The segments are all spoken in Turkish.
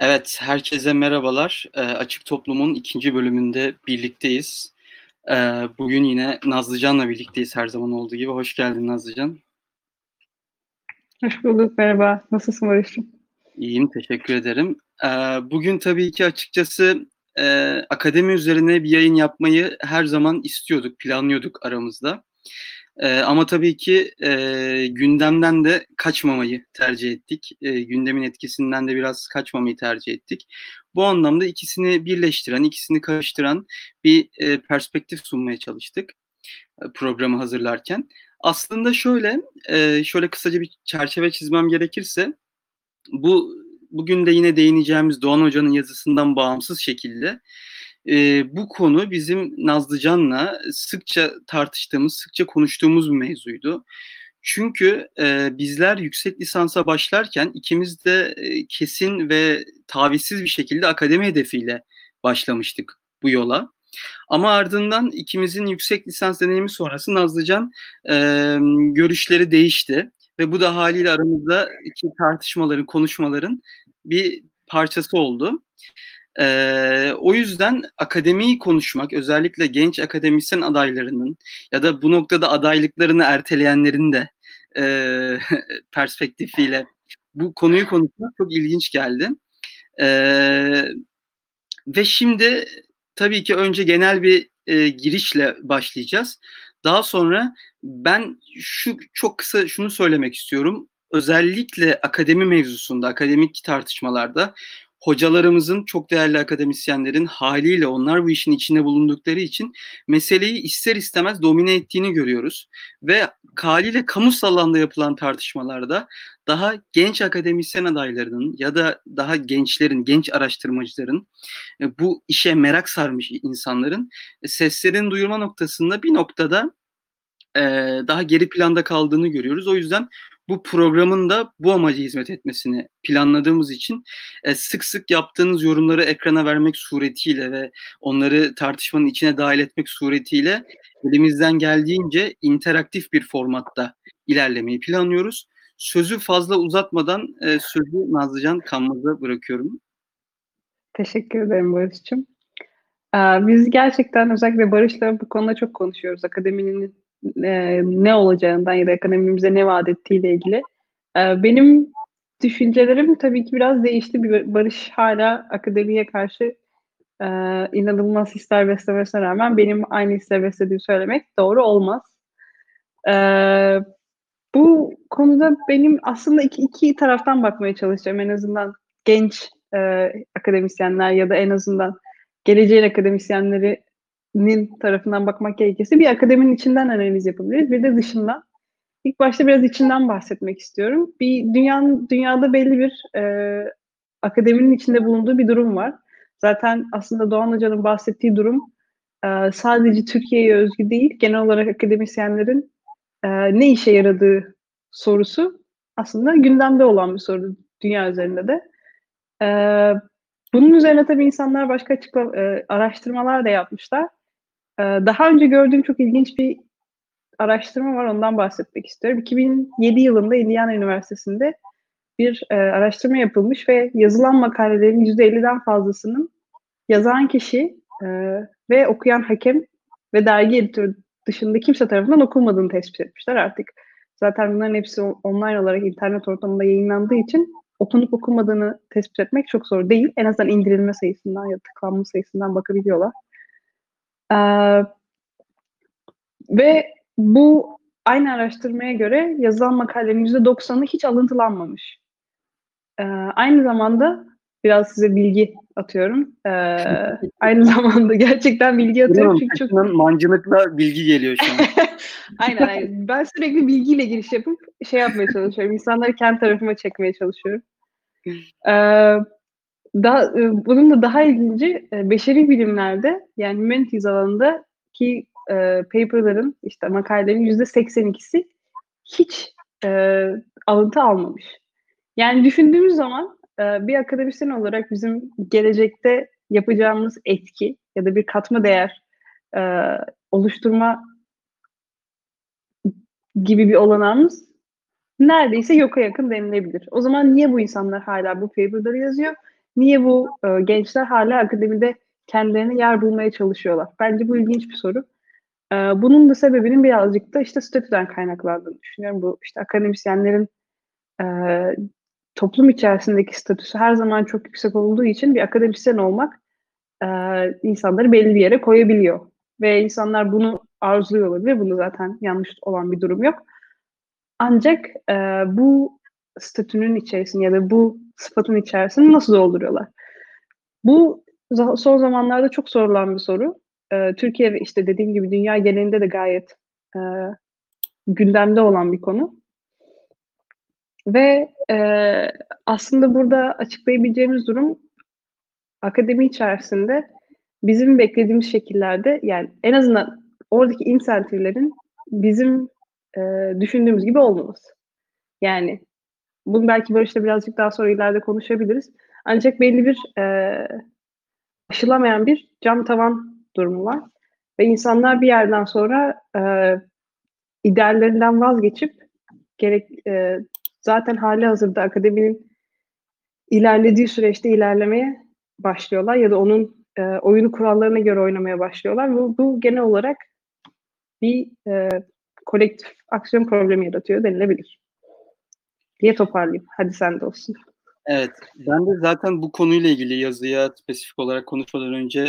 Evet, herkese merhabalar. Eee, Açık Toplum'un ikinci bölümünde birlikteyiz. Eee, bugün yine Nazlıcan'la birlikteyiz her zaman olduğu gibi. Hoş geldin Nazlıcan. Hoş bulduk, merhaba. Nasılsın Barış'cığım? İyiyim, teşekkür ederim. Eee, bugün tabii ki açıkçası eee, akademi üzerine bir yayın yapmayı her zaman istiyorduk, planlıyorduk aramızda. Eee, ama tabii ki eee, gündemden de kaçmamayı tercih ettik. Eee, gündemin etkisinden de biraz kaçmamayı tercih ettik. Bu anlamda ikisini birleştiren, ikisini karıştıran bir eee, perspektif sunmaya çalıştık e, programı hazırlarken. Aslında şöyle, eee, şöyle kısaca bir çerçeve çizmem gerekirse, bu bugün de yine değineceğimiz Doğan Hoca'nın yazısından bağımsız şekilde Eee, bu konu bizim Nazlıcan'la sıkça tartıştığımız, sıkça konuştuğumuz bir mevzuydu. Çünkü, eee, bizler yüksek lisansa başlarken ikimiz de, eee, kesin ve tavizsiz bir şekilde akademi hedefiyle başlamıştık bu yola. Ama ardından ikimizin yüksek lisans deneyimi sonrası Nazlıcan, emm, görüşleri değişti ve bu da hâliyle aramızdaki tartışmaların, konuşmaların bir parçası oldu. Eee, o yüzden akademiyi konuşmak, özellikle genç akademisyen adaylarının ya da bu noktada adaylıklarını erteleyenlerin de eee, perspektifiyle bu konuyu konuşmak çok ilginç geldi. Eee, ve şimdi tabii ki önce genel bir eee, girişle başlayacağız. Daha sonra ben şu çok kısa şunu söylemek istiyorum. Özellikle akademi mevzusunda, akademik tartışmalarda hocalarımızın, çok değerli akademisyenlerin haliyle onlar bu işin içinde bulundukları için meseleyi ister istemez domine ettiğini görüyoruz ve hâliyle kamusal alanda yapılan tartışmalarda daha genç akademisyen adaylarının ya da daha gençlerin, genç araştırmacıların, eee, bu işe merak sarmış insanların e, seslerini duyurma noktasında bir noktada, eee, daha geri planda kaldığını görüyoruz. O yüzden bu programın da bu amaca hizmet etmesini planladığımız için e, sık sık yaptığınız yorumları ekrana vermek suretiyle ve onları tartışmanın içine dahil etmek suretiyle elimizden geldiğince interaktif bir formatta ilerlemeyi planlıyoruz. Sözü fazla uzatmadan e, sözü Nazlıcan Kanmaz'a bırakıyorum. Teşekkür ederim Barış'cığım. Biz gerçekten özellikle Barış'la bu konuda çok konuşuyoruz. Akademinin eee, ne olacağından ya da akademimize ne vaat ettiğiyle ilgili. Eee, benim düşüncelerim tabii ki biraz değişti. Bir Barış hala akademiye karşı eee, inanılmaz hisler beslemesine rağmen benim aynı hisleri beslediğimi söylemek doğru olmaz. Eee, bu konuda benim aslında iki, iki taraftan bakmaya çalışacağım. En azından genç eee, akademisyenler ya da en azından geleceğin akademisyenlerinin tarafından bakmak gerekirse bir akademinin içinden analiz yapabiliriz. Bir de dışından. İlk başta biraz içinden bahsetmek istiyorum. Bir dünyanın dünyada belli bir eee, akademinin içinde bulunduğu bir durum var. Zaten aslında Doğan Hoca'nın bahsettiği durum eee, sadece Türkiye'ye özgü değil, genel olarak akademisyenlerin eee, ne işe yaradığı sorusu aslında gündemde olan bir soru dünya üzerinde de. Eee, bunun üzerine tabii insanlar başka açıkla eee, araştırmalar da yapmışlar. Eee, daha önce gördüğüm çok ilginç bir araştırma var, ondan bahsetmek istiyorum. 2007 yılında Indiana Üniversitesi'nde bir eee, araştırma yapılmış ve yazılan makalelerin %50'den fazlasının yazan kişi eee, ve okuyan hakem ve dergi editörü dışında kimse tarafından okunmadığını tespit etmişler artık. Zaten bunların hepsi online olarak internet ortamında yayınlandığı için okunup okunmadığını tespit etmek çok zor değil. En azından indirilme sayısından ya tıklanma sayısından bakabiliyorlar. Eee, ve bu aynı araştırmaya göre yazılan makalelerin %90'ı hiç alıntılanmamış. Eee, aynı zamanda biraz size bilgi atıyorum. Eee, aynı zamanda gerçekten bilgi atıyorum çünkü çok mancınıkla bilgi geliyor an. Aynen, aynen. Ben sürekli bilgiyle giriş yapıp şey yapmaya çalışıyorum. İnsanları kendi tarafıma çekmeye çalışıyorum. Eee, daha eee, bunun da daha ilginci eee, beşeri bilimlerde yani humanities alanındaki eee, paper'ların işte makalelerin %82'si hiç eee, alıntı almamış. Yani düşündüğümüz zaman eee, bir akademisyen olarak bizim gelecekte yapacağımız etki ya da bir katma değer eee, oluşturma gibi bir olanağımız neredeyse yoka yakın denilebilir. O zaman niye bu insanlar hala bu paper'ları yazıyor? Niye bu e, gençler hala akademide kendilerine yer bulmaya çalışıyorlar? Bence bu ilginç bir soru. E, bunun da sebebinin birazcık da işte statüden kaynaklandığını düşünüyorum. Bu işte akademisyenlerin e, toplum içerisindeki statüsü her zaman çok yüksek olduğu için bir akademisyen olmak e, insanları belli bir yere koyabiliyor. Ve insanlar bunu arzuluyor olabilir. Bunu zaten yanlış olan bir durum yok. Ancak e, bu statünün içerisinde ya da bu sıfatın içerisinde nasıl dolduruyorlar? Bu son zamanlarda çok sorulan bir soru. E, Türkiye ve işte dediğim gibi dünya genelinde de gayet e, gündemde olan bir konu. Ve e, aslında burada açıklayabileceğimiz durum akademi içerisinde bizim beklediğimiz şekillerde yani en azından oradaki insentiflerin bizim e, düşündüğümüz gibi olmaması. Yani bunu belki Barış'la birazcık daha sonra ileride konuşabiliriz. Ancak belli bir e, aşılamayan bir cam tavan durumu var. Ve insanlar bir yerden sonra e, ideallerinden vazgeçip gerek e, zaten hali hazırda akademinin ilerlediği süreçte ilerlemeye başlıyorlar ya da onun e, oyunu kurallarına göre oynamaya başlıyorlar. Bu, bu genel olarak bir e, kolektif aksiyon problemi yaratıyor denilebilir. Diye toparlayayım. Hadi sen de olsun. Evet, ben de zaten bu konuyla ilgili yazıya spesifik olarak konuşmadan önce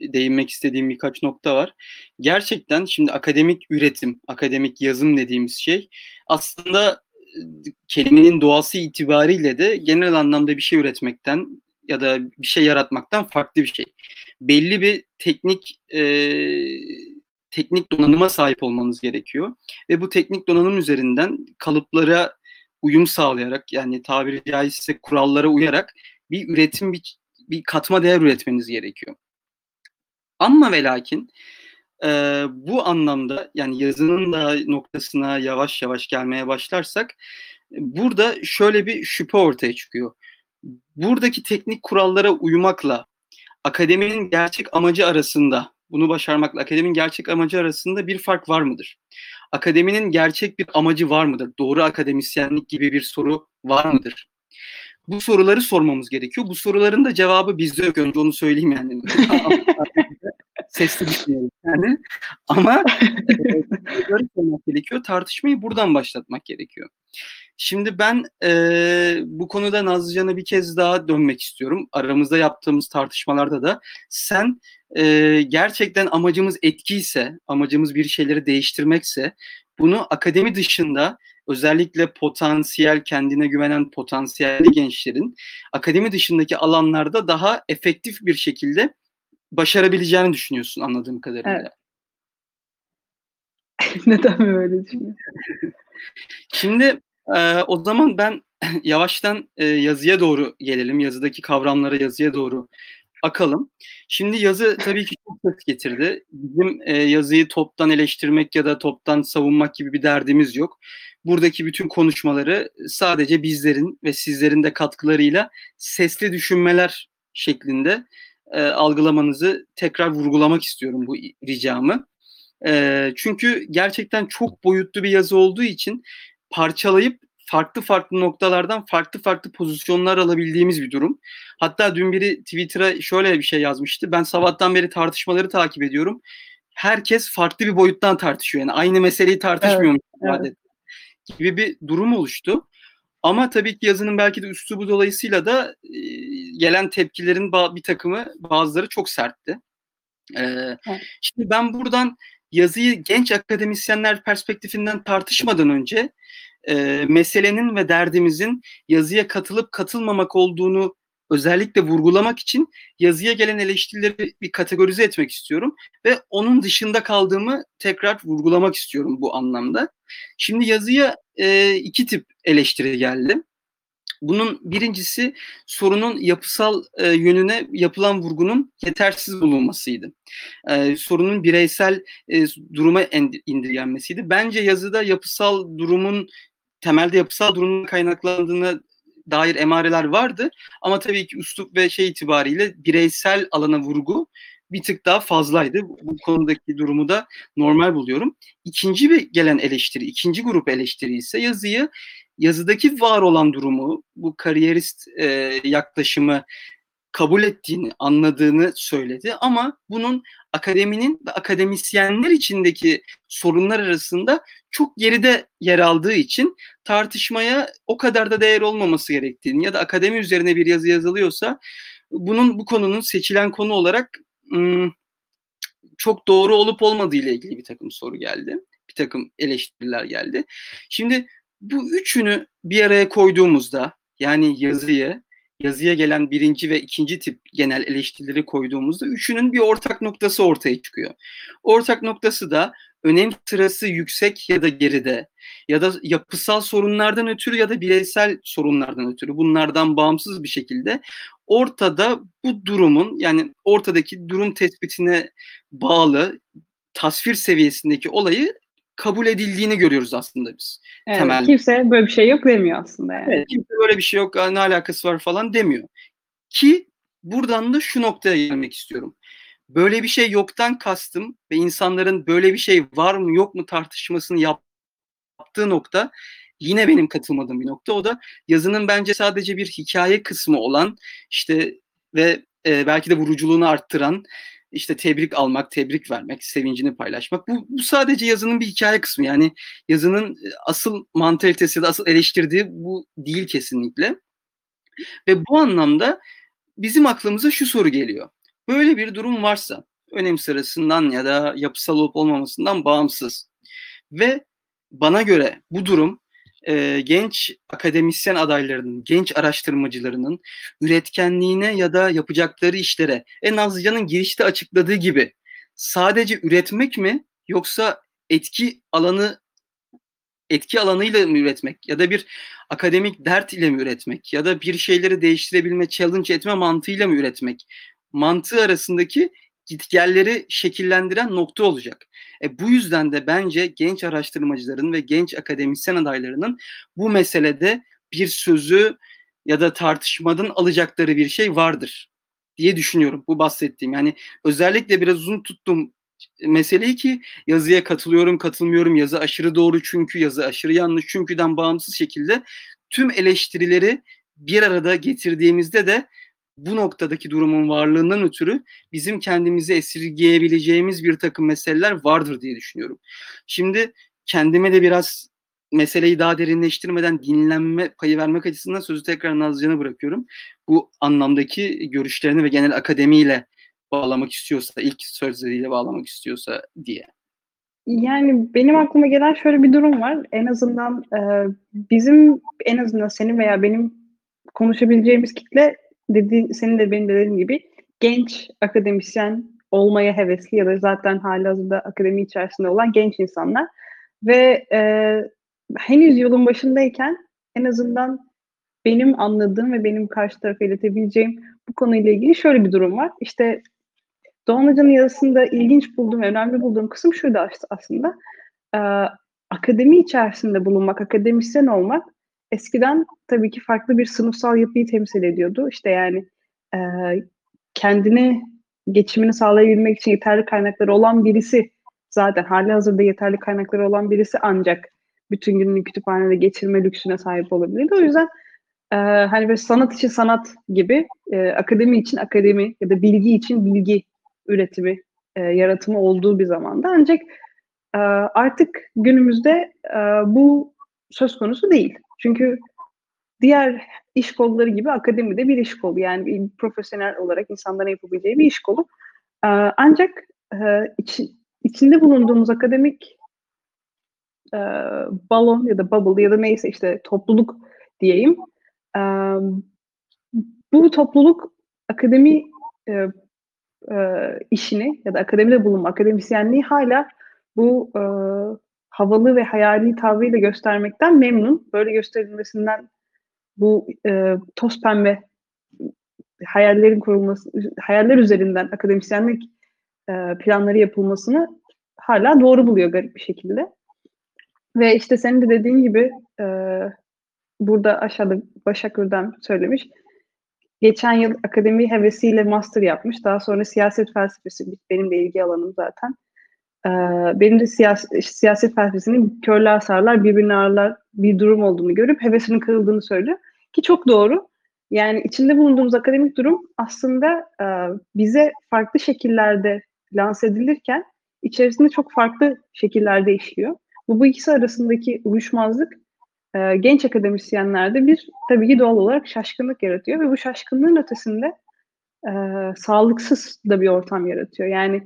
e, değinmek istediğim birkaç nokta var. Gerçekten şimdi akademik üretim, akademik yazım dediğimiz şey aslında e, kelimenin doğası itibariyle de genel anlamda bir şey üretmekten ya da bir şey yaratmaktan farklı bir şey. Belli bir teknik e, teknik donanıma sahip olmanız gerekiyor ve bu teknik donanım üzerinden kalıplara uyum sağlayarak yani tabiri caizse kurallara uyarak bir üretim bir, bir katma değer üretmeniz gerekiyor. Ama ve lakin e, bu anlamda yani yazının da noktasına yavaş yavaş gelmeye başlarsak burada şöyle bir şüphe ortaya çıkıyor. Buradaki teknik kurallara uymakla akademinin gerçek amacı arasında bunu başarmakla akademinin gerçek amacı arasında bir fark var mıdır? Akademinin gerçek bir amacı var mıdır? Doğru akademisyenlik gibi bir soru var mıdır? Bu soruları sormamız gerekiyor. Bu soruların da cevabı bizde yok. Önce onu söyleyeyim yani. Sesli düşünüyorum yani. Ama e, gerekiyor. Tartışmayı buradan başlatmak gerekiyor. Şimdi ben e, bu konuda Nazlıcan'a bir kez daha dönmek istiyorum. Aramızda yaptığımız tartışmalarda da sen e, gerçekten amacımız etkiyse, amacımız bir şeyleri değiştirmekse bunu akademi dışında özellikle potansiyel, kendine güvenen potansiyelli gençlerin akademi dışındaki alanlarda daha efektif bir şekilde başarabileceğini düşünüyorsun anladığım kadarıyla. Evet. Neden böyle düşünüyorsun? Şimdi e, o zaman ben yavaştan e, yazıya doğru gelelim. Yazıdaki kavramlara yazıya doğru akalım. Şimdi yazı tabii ki çok ses getirdi. Bizim e, yazıyı toptan eleştirmek ya da toptan savunmak gibi bir derdimiz yok. Buradaki bütün konuşmaları sadece bizlerin ve sizlerin de katkılarıyla sesli düşünmeler şeklinde e, algılamanızı tekrar vurgulamak istiyorum bu ricamı. E, çünkü gerçekten çok boyutlu bir yazı olduğu için parçalayıp farklı farklı noktalardan farklı farklı pozisyonlar alabildiğimiz bir durum. Hatta dün biri Twitter'a şöyle bir şey yazmıştı. Ben sabahtan beri tartışmaları takip ediyorum. Herkes farklı bir boyuttan tartışıyor. Yani aynı meseleyi tartışmıyormuş evet, evet. gibi bir durum oluştu. Ama tabii ki yazının belki de üslubu dolayısıyla da e, gelen tepkilerin bir takımı bazıları çok sertti. Ee, evet. Şimdi ben buradan yazıyı genç akademisyenler perspektifinden tartışmadan önce e, meselenin ve derdimizin yazıya katılıp katılmamak olduğunu özellikle vurgulamak için yazıya gelen eleştirileri bir kategorize etmek istiyorum ve onun dışında kaldığımı tekrar vurgulamak istiyorum bu anlamda. Şimdi yazıya e, iki tip eleştiri geldi. Bunun birincisi sorunun yapısal e, yönüne yapılan vurgunun yetersiz bulunmasıydı. E, sorunun bireysel e, duruma indirgenmesiydi. Bence yazıda yapısal durumun temelde yapısal durumun kaynaklandığını dair emareler vardı. Ama tabii ki üslup ve şey itibariyle bireysel alana vurgu bir tık daha fazlaydı. Bu konudaki durumu da normal buluyorum. İkinci bir gelen eleştiri, ikinci grup eleştiri ise yazıyı yazıdaki var olan durumu, bu kariyerist e, yaklaşımı kabul ettiğini, anladığını söyledi ama bunun akademinin ve akademisyenler içindeki sorunlar arasında çok geride yer aldığı için tartışmaya o kadar da değer olmaması gerektiğini ya da akademi üzerine bir yazı yazılıyorsa bunun bu konunun seçilen konu olarak çok doğru olup olmadığı ile ilgili bir takım soru geldi. Bir takım eleştiriler geldi. Şimdi bu üçünü bir araya koyduğumuzda yani yazıyı, yazıya gelen birinci ve ikinci tip genel eleştirileri koyduğumuzda üçünün bir ortak noktası ortaya çıkıyor. Ortak noktası da önem sırası yüksek ya da geride ya da yapısal sorunlardan ötürü ya da bireysel sorunlardan ötürü bunlardan bağımsız bir şekilde ortada bu durumun yani ortadaki durum tespitine bağlı tasvir seviyesindeki olayı kabul edildiğini görüyoruz aslında biz. Evet, temel. Kimse böyle bir şey yok demiyor aslında yani. Evet, kimse böyle bir şey yok ne alakası var falan demiyor. Ki buradan da şu noktaya gelmek istiyorum. Böyle bir şey yoktan kastım ve insanların böyle bir şey var mı yok mu tartışmasını yaptığı nokta yine benim katılmadığım bir nokta. O da yazının bence sadece bir hikaye kısmı olan işte ve e, belki de vuruculuğunu arttıran işte tebrik almak, tebrik vermek, sevincini paylaşmak. Bu, bu sadece yazının bir hikaye kısmı. Yani yazının e, asıl mantalitesi de asıl eleştirdiği bu değil kesinlikle. Ve bu anlamda bizim aklımıza şu soru geliyor. Böyle bir durum varsa önem sırasından ya da yapısal olup olmamasından bağımsız ve bana göre bu durum e, genç akademisyen adaylarının, genç araştırmacılarının üretkenliğine ya da yapacakları işlere en Nazlıcan'ın girişte açıkladığı gibi sadece üretmek mi yoksa etki alanı etki alanıyla mı üretmek ya da bir akademik dert ile mi üretmek ya da bir şeyleri değiştirebilme, challenge etme mantığıyla mı üretmek? Mantığı arasındaki gitgelleri şekillendiren nokta olacak. E, bu yüzden de bence genç araştırmacıların ve genç akademisyen adaylarının bu meselede bir sözü ya da tartışmadan alacakları bir şey vardır diye düşünüyorum. Bu bahsettiğim yani özellikle biraz uzun tuttum meseleyi ki yazıya katılıyorum, katılmıyorum, yazı aşırı doğru çünkü, yazı aşırı yanlış çünküden bağımsız şekilde tüm eleştirileri bir arada getirdiğimizde de bu noktadaki durumun varlığından ötürü bizim kendimizi esirgeyebileceğimiz bir takım meseleler vardır diye düşünüyorum. Şimdi kendime de biraz meseleyi daha derinleştirmeden dinlenme payı vermek açısından sözü tekrar Nazlıcan'a bırakıyorum. Bu anlamdaki görüşlerini ve genel akademiyle bağlamak istiyorsa, ilk sözleriyle bağlamak istiyorsa diye. Yani benim aklıma gelen şöyle bir durum var. En azından e, bizim, en azından senin veya benim konuşabileceğimiz kitle dedi, senin de benim de dediğim gibi genç akademisyen olmaya hevesli ya da zaten halihazırda akademi içerisinde olan genç insanlar ve e, henüz yolun başındayken en azından benim anladığım ve benim karşı tarafa iletebileceğim bu konuyla ilgili şöyle bir durum var. İşte Doğan Hoca'nın yazısında ilginç bulduğum, önemli bulduğum kısım şuydu aslında. E, akademi içerisinde bulunmak, akademisyen olmak eskiden tabii ki farklı bir sınıfsal yapıyı temsil ediyordu. İşte yani e, kendini geçimini sağlayabilmek için yeterli kaynakları olan birisi zaten hali hazırda yeterli kaynakları olan birisi ancak bütün gününü kütüphanede geçirme lüksüne sahip olabilirdi. O yüzden e, hani böyle sanat için sanat gibi e, akademi için akademi ya da bilgi için bilgi üretimi, e, yaratımı olduğu bir zamanda ancak e, artık günümüzde e, bu söz konusu değil. Çünkü diğer iş kolları gibi akademide bir iş kolu yani bir profesyonel olarak insanların yapabileceği bir iş kolu. Ee, ancak e, iç, içinde bulunduğumuz akademik e, balon ya da bubble ya da neyse işte topluluk diyeyim. E, bu topluluk akademi e, işini ya da akademide bulunma, akademisyenliği hala bu havalı ve hayali tavrıyla göstermekten memnun. Böyle gösterilmesinden bu e, toz pembe hayallerin kurulması, hayaller üzerinden akademisyenlik e, planları yapılmasını hala doğru buluyor garip bir şekilde. Ve işte senin de dediğin gibi e, burada aşağıda Başak Ürden söylemiş. Geçen yıl akademi hevesiyle master yapmış. Daha sonra siyaset felsefesi benim de ilgi alanım zaten. Ee, benim de siyasi, siyaset felsefesinin körler asarlar, birbirini ağırlar bir durum olduğunu görüp hevesinin kırıldığını söylüyor. Ki çok doğru. Yani içinde bulunduğumuz akademik durum aslında e, bize farklı şekillerde lanse edilirken içerisinde çok farklı şekillerde işliyor. Bu, bu ikisi arasındaki uyuşmazlık e, genç akademisyenlerde bir tabii ki doğal olarak şaşkınlık yaratıyor ve bu şaşkınlığın ötesinde e, sağlıksız da bir ortam yaratıyor. Yani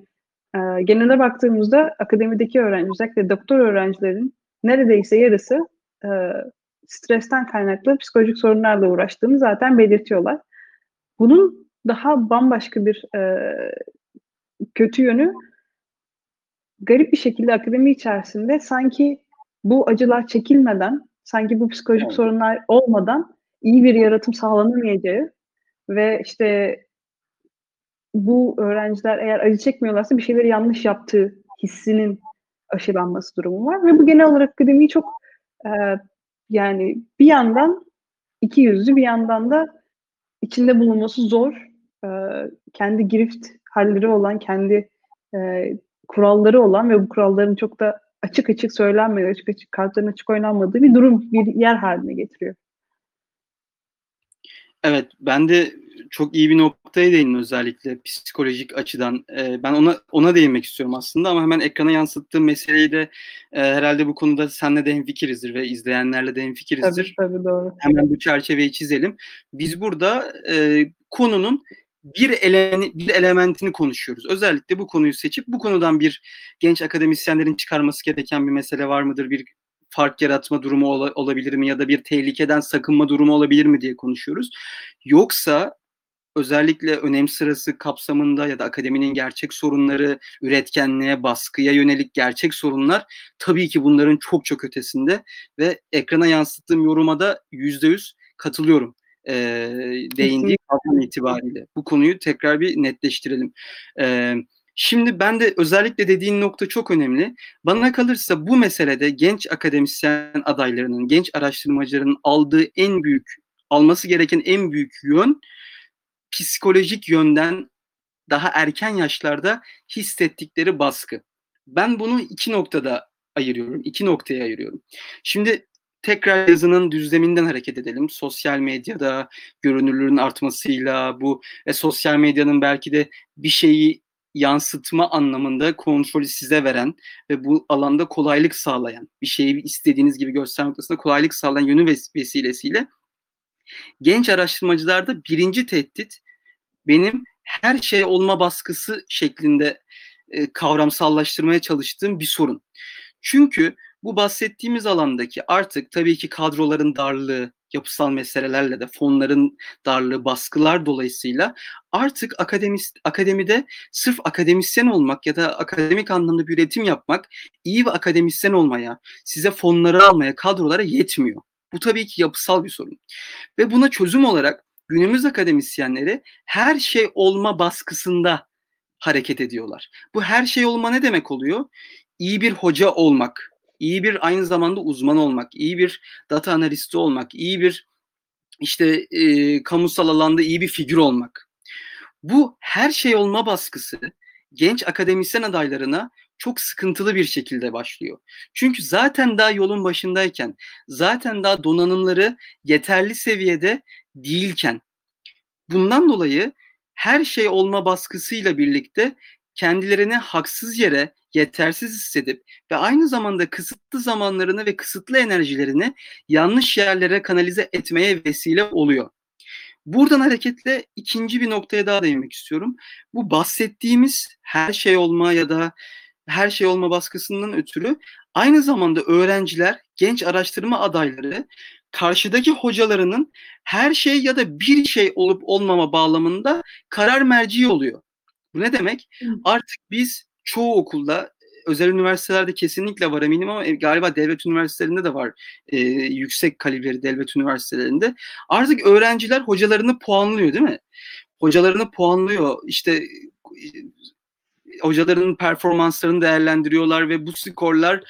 e, genelde baktığımızda akademideki öğrenci, özellikle doktor öğrencilerin neredeyse yarısı e, stresten kaynaklı psikolojik sorunlarla uğraştığını zaten belirtiyorlar. Bunun daha bambaşka bir e, kötü yönü garip bir şekilde akademi içerisinde sanki bu acılar çekilmeden, sanki bu psikolojik evet. sorunlar olmadan iyi bir yaratım sağlanamayacağı ve işte bu öğrenciler eğer acı çekmiyorlarsa bir şeyleri yanlış yaptığı hissinin aşılanması durumu var ve bu genel olarak akademiyi çok e, yani bir yandan iki yüzlü bir yandan da içinde bulunması zor e, kendi girift halleri olan kendi e, kuralları olan ve bu kuralların çok da açık açık söylenmediği, açık açık kartların açık oynanmadığı bir durum, bir yer haline getiriyor. Evet, ben de çok iyi bir noktaya değindin özellikle psikolojik açıdan. E, ben ona ona değinmek istiyorum aslında ama hemen ekrana yansıttığım meseleyi de e, herhalde bu konuda senle de hemfikirizdir ve izleyenlerle de hemfikirizdir. Tabii tabii doğru. Hemen bu çerçeveyi çizelim. Biz burada e, konunun bir, ele, bir elementini konuşuyoruz. Özellikle bu konuyu seçip bu konudan bir genç akademisyenlerin çıkarması gereken bir mesele var mıdır? Bir fark yaratma durumu ol, olabilir mi ya da bir tehlikeden sakınma durumu olabilir mi diye konuşuyoruz. Yoksa özellikle önem sırası kapsamında ya da akademinin gerçek sorunları, üretkenliğe, baskıya yönelik gerçek sorunlar tabii ki bunların çok çok ötesinde ve ekrana yansıttığım yoruma da yüzde yüz katılıyorum e, değindiği kavram itibariyle. Bu konuyu tekrar bir netleştirelim. E, şimdi ben de özellikle dediğin nokta çok önemli. Bana kalırsa bu meselede genç akademisyen adaylarının, genç araştırmacıların aldığı en büyük, alması gereken en büyük yön psikolojik yönden daha erken yaşlarda hissettikleri baskı. Ben bunu iki noktada ayırıyorum, iki noktaya ayırıyorum. Şimdi tekrar yazının düzleminden hareket edelim. Sosyal medyada görünürlüğün artmasıyla bu ve sosyal medyanın belki de bir şeyi yansıtma anlamında kontrolü size veren ve bu alanda kolaylık sağlayan, bir şeyi istediğiniz gibi gösterme noktasında kolaylık sağlayan yönü ves- vesilesiyle genç araştırmacılarda birinci tehdit benim her şey olma baskısı şeklinde e, kavramsallaştırmaya çalıştığım bir sorun. Çünkü bu bahsettiğimiz alandaki artık tabii ki kadroların darlığı, yapısal meselelerle de fonların darlığı, baskılar dolayısıyla artık akademis, akademide sırf akademisyen olmak ya da akademik anlamda bir üretim yapmak iyi bir akademisyen olmaya, size fonları almaya, kadrolara yetmiyor. Bu tabii ki yapısal bir sorun. Ve buna çözüm olarak günümüz akademisyenleri her şey olma baskısında hareket ediyorlar. Bu her şey olma ne demek oluyor? İyi bir hoca olmak, iyi bir aynı zamanda uzman olmak, iyi bir data analisti olmak, iyi bir işte e, kamusal alanda iyi bir figür olmak. Bu her şey olma baskısı genç akademisyen adaylarına çok sıkıntılı bir şekilde başlıyor. Çünkü zaten daha yolun başındayken, zaten daha donanımları yeterli seviyede değilken, bundan dolayı her şey olma baskısıyla birlikte kendilerini haksız yere yetersiz hissedip ve aynı zamanda kısıtlı zamanlarını ve kısıtlı enerjilerini yanlış yerlere kanalize etmeye vesile oluyor. Buradan hareketle ikinci bir noktaya daha değinmek istiyorum. Bu bahsettiğimiz her şey olma ya da her şey olma baskısından ötürü aynı zamanda öğrenciler, genç araştırma adayları karşıdaki hocalarının her şey ya da bir şey olup olmama bağlamında karar merci oluyor. Bu ne demek? Artık biz çoğu okulda özel üniversitelerde kesinlikle var eminim ama galiba devlet üniversitelerinde de var e, yüksek kalibreli devlet üniversitelerinde. Artık öğrenciler hocalarını puanlıyor değil mi? Hocalarını puanlıyor işte hocalarının performanslarını değerlendiriyorlar ve bu skorlar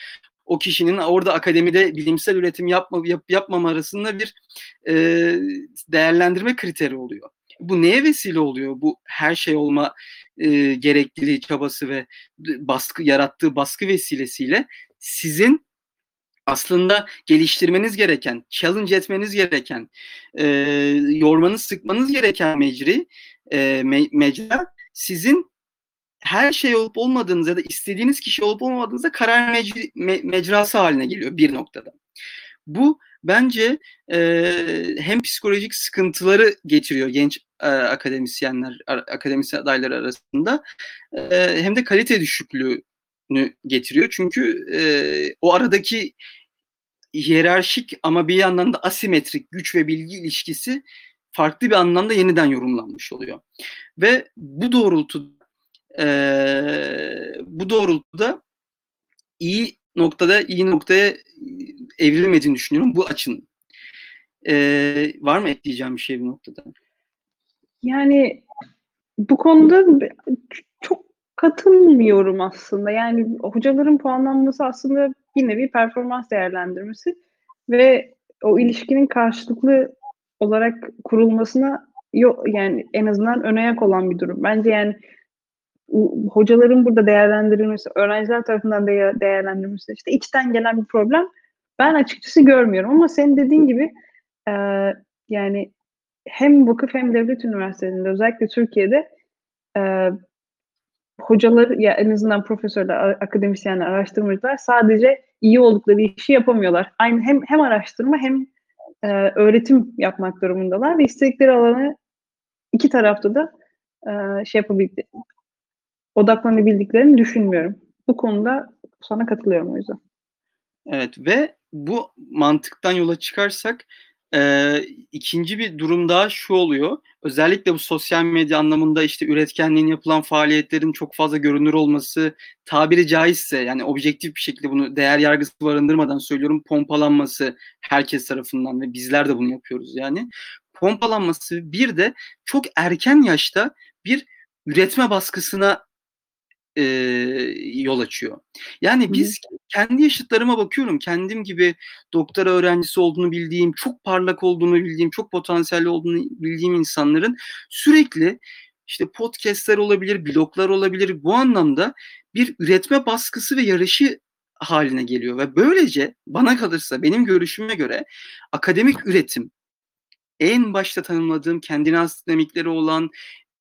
o kişinin orada akademide bilimsel üretim yapma, yap, yapmama arasında bir e, değerlendirme kriteri oluyor. Bu neye vesile oluyor? Bu her şey olma e, gerekliliği, çabası ve baskı yarattığı baskı vesilesiyle sizin aslında geliştirmeniz gereken, challenge etmeniz gereken, e, yormanız, sıkmanız gereken mecri, e, me, mecra sizin her şey olup olmadığınız ya da istediğiniz kişi olup olmadığınızda karar mecri, me, mecrası haline geliyor bir noktada. Bu bence e, hem psikolojik sıkıntıları getiriyor genç e, akademisyenler, akademisyen adayları arasında e, hem de kalite düşüklüğünü getiriyor. Çünkü e, o aradaki hiyerarşik ama bir yandan da asimetrik güç ve bilgi ilişkisi farklı bir anlamda yeniden yorumlanmış oluyor. Ve bu doğrultuda e, bu doğrultuda iyi noktada iyi noktaya evrilmediğini düşünüyorum bu açın. E, var mı ekleyeceğim bir şey bu noktada? Yani bu konuda çok katılmıyorum aslında. Yani hocaların puanlanması aslında bir nevi performans değerlendirmesi ve o ilişkinin karşılıklı olarak kurulmasına yok yani en azından ön ayak olan bir durum. Bence yani hocaların burada değerlendirilmesi, öğrenciler tarafından de değerlendirilmesi işte içten gelen bir problem ben açıkçası görmüyorum ama senin dediğin gibi e, yani hem vakıf hem devlet üniversitelerinde özellikle Türkiye'de e, hocalar ya en azından profesörler, akademisyenler, araştırmacılar sadece iyi oldukları işi yapamıyorlar. Aynı hem hem araştırma hem e, öğretim yapmak durumundalar ve istedikleri alanı iki tarafta da e, şey yapabildi, odaklanabildiklerini düşünmüyorum. Bu konuda sana katılıyorum o yüzden. Evet ve bu mantıktan yola çıkarsak e, ikinci bir durum daha şu oluyor. Özellikle bu sosyal medya anlamında işte üretkenliğin yapılan faaliyetlerin çok fazla görünür olması tabiri caizse yani objektif bir şekilde bunu değer yargısı barındırmadan söylüyorum pompalanması herkes tarafından ve bizler de bunu yapıyoruz yani. Pompalanması bir de çok erken yaşta bir üretme baskısına e, yol açıyor. Yani biz kendi yaşıtlarıma bakıyorum. Kendim gibi doktora öğrencisi olduğunu bildiğim, çok parlak olduğunu bildiğim, çok potansiyelli olduğunu bildiğim insanların sürekli işte podcastler olabilir, bloglar olabilir. Bu anlamda bir üretme baskısı ve yarışı haline geliyor ve böylece bana kalırsa benim görüşüme göre akademik üretim en başta tanımladığım kendine has dinamikleri olan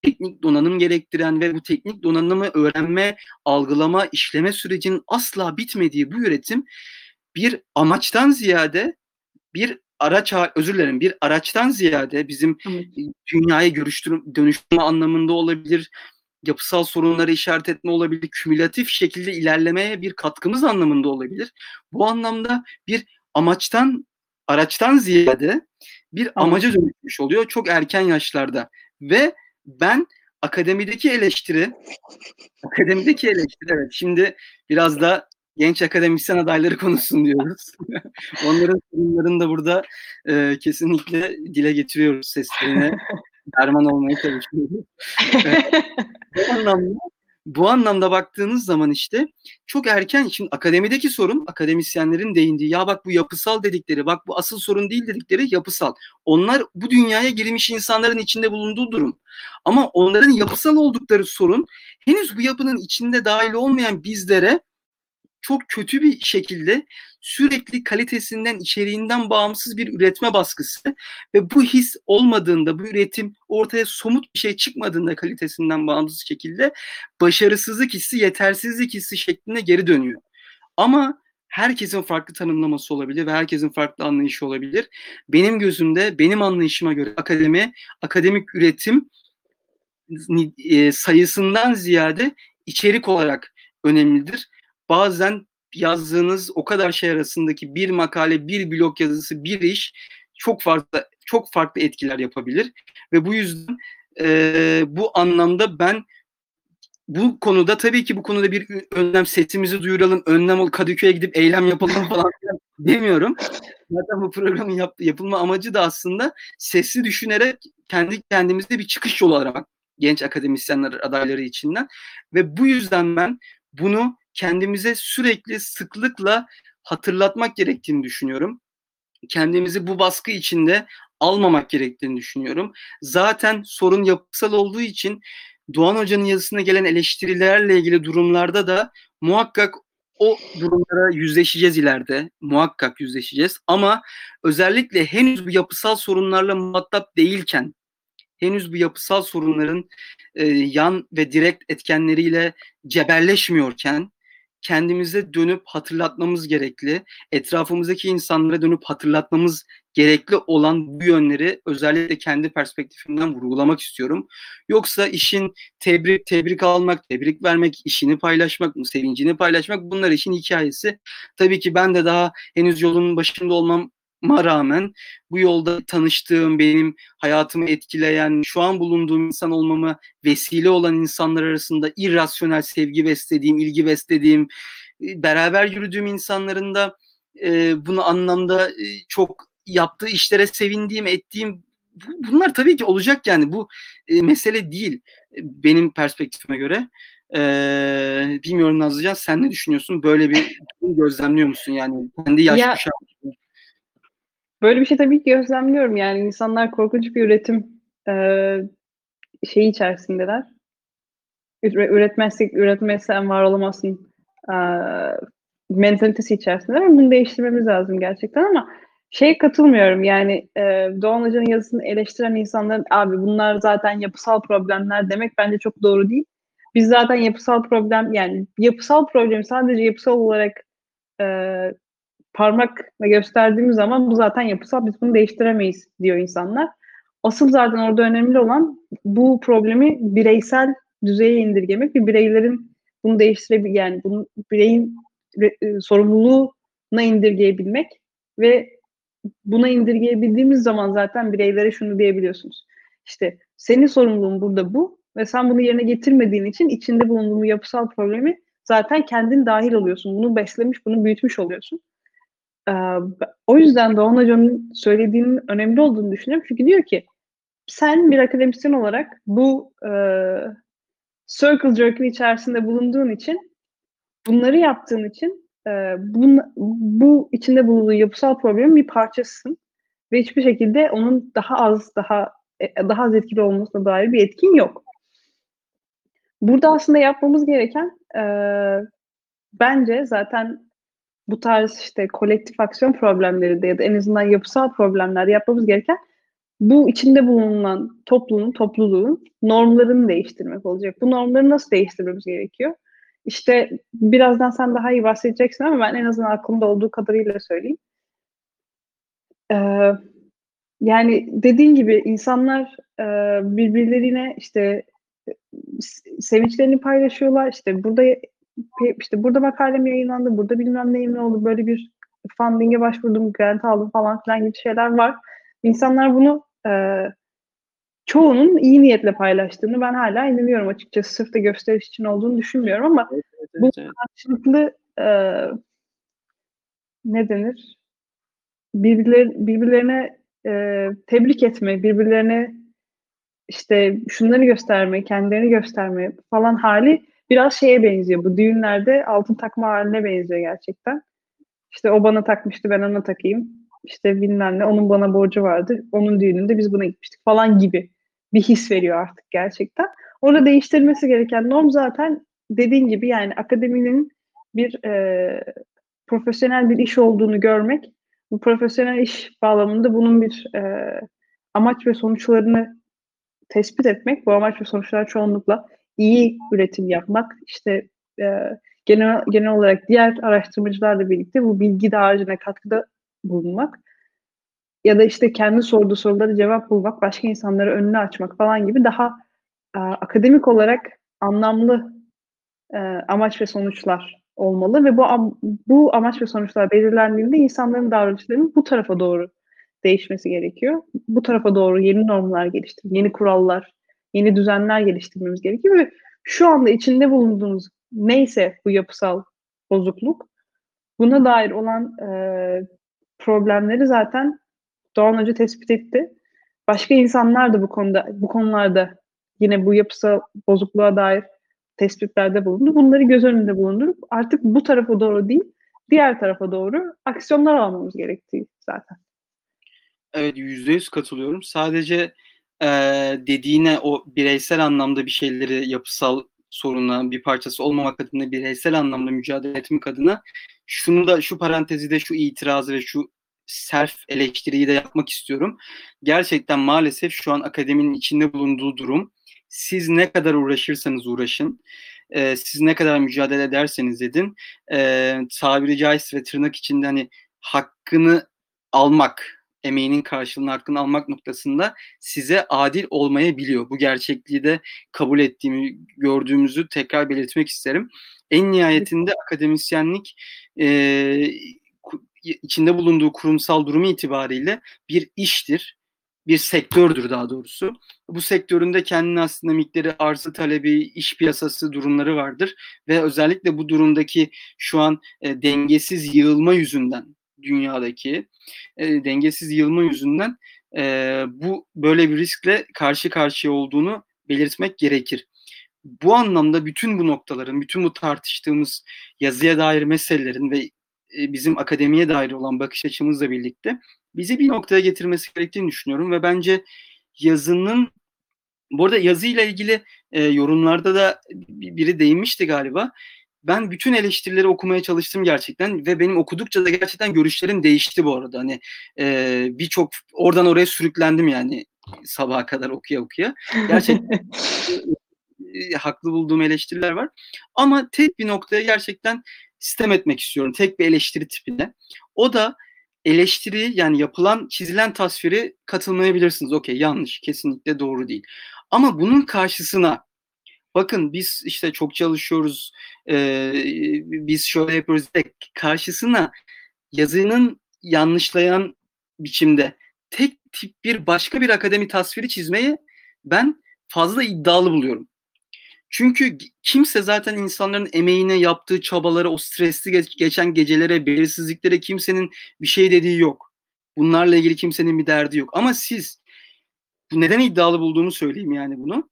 teknik donanım gerektiren ve bu teknik donanımı öğrenme, algılama, işleme sürecinin asla bitmediği bu üretim bir amaçtan ziyade bir araç özür dilerim bir araçtan ziyade bizim dünyaya görüştürme dönüştürme anlamında olabilir yapısal sorunları işaret etme olabilir kümülatif şekilde ilerlemeye bir katkımız anlamında olabilir. Bu anlamda bir amaçtan araçtan ziyade bir amaca dönüşmüş oluyor çok erken yaşlarda ve ben akademideki eleştiri akademideki eleştiri evet şimdi biraz da genç akademisyen adayları konuşsun diyoruz. Onların sorunlarını da burada e, kesinlikle dile getiriyoruz seslerine. Derman olmaya çalışıyoruz. bu anlamda bu anlamda baktığınız zaman işte çok erken şimdi akademideki sorun akademisyenlerin değindiği ya bak bu yapısal dedikleri bak bu asıl sorun değil dedikleri yapısal. Onlar bu dünyaya girmiş insanların içinde bulunduğu durum. Ama onların yapısal oldukları sorun henüz bu yapının içinde dahil olmayan bizlere çok kötü bir şekilde sürekli kalitesinden, içeriğinden bağımsız bir üretme baskısı ve bu his olmadığında, bu üretim ortaya somut bir şey çıkmadığında kalitesinden bağımsız şekilde başarısızlık hissi, yetersizlik hissi şeklinde geri dönüyor. Ama herkesin farklı tanımlaması olabilir ve herkesin farklı anlayışı olabilir. Benim gözümde, benim anlayışıma göre akademi, akademik üretim e, sayısından ziyade içerik olarak önemlidir. Bazen yazdığınız o kadar şey arasındaki bir makale, bir blog yazısı, bir iş çok farklı çok farklı etkiler yapabilir ve bu yüzden e, bu anlamda ben bu konuda tabii ki bu konuda bir önlem setimizi duyuralım, önlem ol Kadıköy'e gidip eylem yapalım falan demiyorum. Zaten bu programın yap, yapılma amacı da aslında sesli düşünerek kendi kendimizde bir çıkış yolu aramak genç akademisyenler adayları içinden ve bu yüzden ben bunu kendimize sürekli sıklıkla hatırlatmak gerektiğini düşünüyorum. Kendimizi bu baskı içinde almamak gerektiğini düşünüyorum. Zaten sorun yapısal olduğu için Doğan Hoca'nın yazısına gelen eleştirilerle ilgili durumlarda da muhakkak o durumlara yüzleşeceğiz ileride. Muhakkak yüzleşeceğiz. Ama özellikle henüz bu yapısal sorunlarla muhatap değilken, henüz bu yapısal sorunların e, yan ve direkt etkenleriyle cebelleşmiyorken kendimize dönüp hatırlatmamız gerekli. Etrafımızdaki insanlara dönüp hatırlatmamız gerekli olan bu yönleri özellikle kendi perspektifimden vurgulamak istiyorum. Yoksa işin tebrik tebrik almak, tebrik vermek, işini paylaşmak, sevincini paylaşmak bunlar için hikayesi. Tabii ki ben de daha henüz yolun başında olmam ma rağmen bu yolda tanıştığım, benim hayatımı etkileyen, şu an bulunduğum insan olmama vesile olan insanlar arasında irrasyonel sevgi beslediğim, ilgi beslediğim, beraber yürüdüğüm insanların da e, bunu anlamda e, çok yaptığı işlere sevindiğim, ettiğim bunlar tabii ki olacak yani bu e, mesele değil benim perspektifime göre. Ee, bilmiyorum Nazlıcan sen ne düşünüyorsun? Böyle bir gözlemliyor musun yani kendi yaş ya? Böyle bir şey tabii ki gözlemliyorum yani insanlar korkunç bir üretim e, şeyi içerisindeler. Üretmezsek, üretmezsen var olamazsın e, mentalitesi içerisindeler ama bunu değiştirmemiz lazım gerçekten ama şey katılmıyorum yani e, Doğan Hoca'nın yazısını eleştiren insanların abi bunlar zaten yapısal problemler demek bence çok doğru değil. Biz zaten yapısal problem yani yapısal problemi sadece yapısal olarak e, parmakla gösterdiğimiz zaman bu zaten yapısal biz bunu değiştiremeyiz diyor insanlar. Asıl zaten orada önemli olan bu problemi bireysel düzeye indirgemek ve bireylerin bunu değiştirebil yani bunu bireyin e, sorumluluğuna indirgeyebilmek ve buna indirgeyebildiğimiz zaman zaten bireylere şunu diyebiliyorsunuz. İşte senin sorumluluğun burada bu ve sen bunu yerine getirmediğin için içinde bulunduğun yapısal problemi zaten kendin dahil oluyorsun. Bunu beslemiş, bunu büyütmüş oluyorsun. Ee, o yüzden Doğan Hoca'nın söylediğinin önemli olduğunu düşünüyorum. Çünkü diyor ki sen bir akademisyen olarak bu e, circle jerk'in içerisinde bulunduğun için bunları yaptığın için e, bu, bu içinde bulunduğu yapısal problemin bir parçasısın ve hiçbir şekilde onun daha az daha e, daha az etkili olmasına dair bir etkin yok. Burada aslında yapmamız gereken e, bence zaten bu tarz işte kolektif aksiyon problemleri de ya da en azından yapısal problemler yapmamız gereken bu içinde bulunan toplumun, topluluğun normlarını değiştirmek olacak. Bu normları nasıl değiştirmemiz gerekiyor? İşte birazdan sen daha iyi bahsedeceksin ama ben en azından aklımda olduğu kadarıyla söyleyeyim. Ee, yani dediğin gibi insanlar e, birbirlerine işte sevinçlerini paylaşıyorlar. İşte burada işte burada makalem yayınlandı, burada bilmem neyim ne oldu, böyle bir funding'e başvurdum, grant aldım falan filan gibi şeyler var. İnsanlar bunu e, çoğunun iyi niyetle paylaştığını ben hala inanıyorum açıkçası. Sırf da gösteriş için olduğunu düşünmüyorum ama evet, evet, bu evet. karşılıklı e, ne denir? Birbirler, birbirlerine e, tebrik etme, birbirlerine işte şunları gösterme, kendilerini gösterme falan hali biraz şeye benziyor. Bu düğünlerde altın takma haline benziyor gerçekten. İşte o bana takmıştı ben ona takayım. İşte bilmem ne onun bana borcu vardı. Onun düğününde biz buna gitmiştik falan gibi bir his veriyor artık gerçekten. Orada değiştirmesi gereken norm zaten dediğin gibi yani akademinin bir e, profesyonel bir iş olduğunu görmek. Bu profesyonel iş bağlamında bunun bir e, amaç ve sonuçlarını tespit etmek. Bu amaç ve sonuçlar çoğunlukla iyi üretim yapmak, işte e, genel genel olarak diğer araştırmacılarla birlikte bu bilgi dağarcığına katkıda bulunmak ya da işte kendi sorduğu soruları cevap bulmak, başka insanları önüne açmak falan gibi daha e, akademik olarak anlamlı e, amaç ve sonuçlar olmalı ve bu bu amaç ve sonuçlar belirlendiğinde insanların davranışlarının bu tarafa doğru değişmesi gerekiyor. Bu tarafa doğru yeni normlar geliştirmek, yeni kurallar, yeni düzenler geliştirmemiz gerekiyor ve şu anda içinde bulunduğumuz neyse bu yapısal bozukluk buna dair olan e, problemleri zaten Doğan Hoca tespit etti. Başka insanlar da bu konuda bu konularda yine bu yapısal bozukluğa dair tespitlerde bulundu. Bunları göz önünde bulundurup artık bu tarafa doğru değil, diğer tarafa doğru aksiyonlar almamız gerektiği zaten. Evet yüzde yüz katılıyorum. Sadece e, dediğine o bireysel anlamda bir şeyleri yapısal soruna bir parçası olmamak adına bireysel anlamda mücadele etmek adına şunu da şu parantezi de şu itirazı ve şu self eleştiriyi de yapmak istiyorum. Gerçekten maalesef şu an akademinin içinde bulunduğu durum siz ne kadar uğraşırsanız uğraşın, e, siz ne kadar mücadele ederseniz edin, e, tabiri caizse ve tırnak içinde hani hakkını almak, emeğinin karşılığını hakkını almak noktasında size adil olmayabiliyor. Bu gerçekliği de kabul ettiğimi, gördüğümüzü tekrar belirtmek isterim. En nihayetinde akademisyenlik e, içinde bulunduğu kurumsal durumu itibariyle bir iştir, bir sektördür daha doğrusu. Bu sektöründe kendine aslında miktarı arzı talebi, iş piyasası durumları vardır ve özellikle bu durumdaki şu an e, dengesiz yığılma yüzünden dünyadaki e, dengesiz yığılma yüzünden e, bu böyle bir riskle karşı karşıya olduğunu belirtmek gerekir. Bu anlamda bütün bu noktaların, bütün bu tartıştığımız yazıya dair meselelerin ve e, bizim akademiye dair olan bakış açımızla birlikte bizi bir noktaya getirmesi gerektiğini düşünüyorum ve bence yazının bu arada yazıyla ilgili e, yorumlarda da biri değinmişti galiba. Ben bütün eleştirileri okumaya çalıştım gerçekten ve benim okudukça da gerçekten görüşlerim değişti bu arada. Hani e, birçok oradan oraya sürüklendim yani sabaha kadar okuya okuya. Gerçekten haklı bulduğum eleştiriler var. Ama tek bir noktaya gerçekten sistem etmek istiyorum. Tek bir eleştiri tipine. O da eleştiri yani yapılan çizilen tasviri katılmayabilirsiniz. Okey yanlış kesinlikle doğru değil. Ama bunun karşısına bakın biz işte çok çalışıyoruz e, biz şöyle yapıyoruz de karşısına yazının yanlışlayan biçimde tek tip bir başka bir akademi tasviri çizmeyi ben fazla iddialı buluyorum. Çünkü kimse zaten insanların emeğine yaptığı çabalara, o stresli geç, geçen gecelere, belirsizliklere kimsenin bir şey dediği yok. Bunlarla ilgili kimsenin bir derdi yok. Ama siz neden iddialı bulduğumu söyleyeyim yani bunu.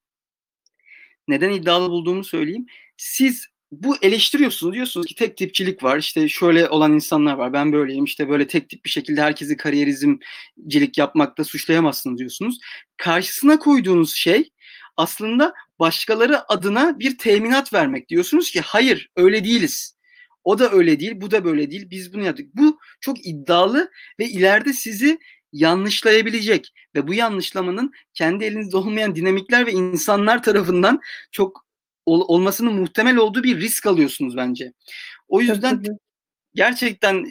Neden iddialı bulduğumu söyleyeyim. Siz bu eleştiriyorsunuz diyorsunuz ki tek tipçilik var işte şöyle olan insanlar var ben böyleyim işte böyle tek tip bir şekilde herkesi kariyerizmcilik yapmakta suçlayamazsınız diyorsunuz. Karşısına koyduğunuz şey aslında başkaları adına bir teminat vermek. Diyorsunuz ki hayır öyle değiliz. O da öyle değil, bu da böyle değil. Biz bunu yaptık. Bu çok iddialı ve ileride sizi yanlışlayabilecek ve bu yanlışlamanın kendi elinizde olmayan dinamikler ve insanlar tarafından çok ol, olmasının muhtemel olduğu bir risk alıyorsunuz bence. O yüzden gerçekten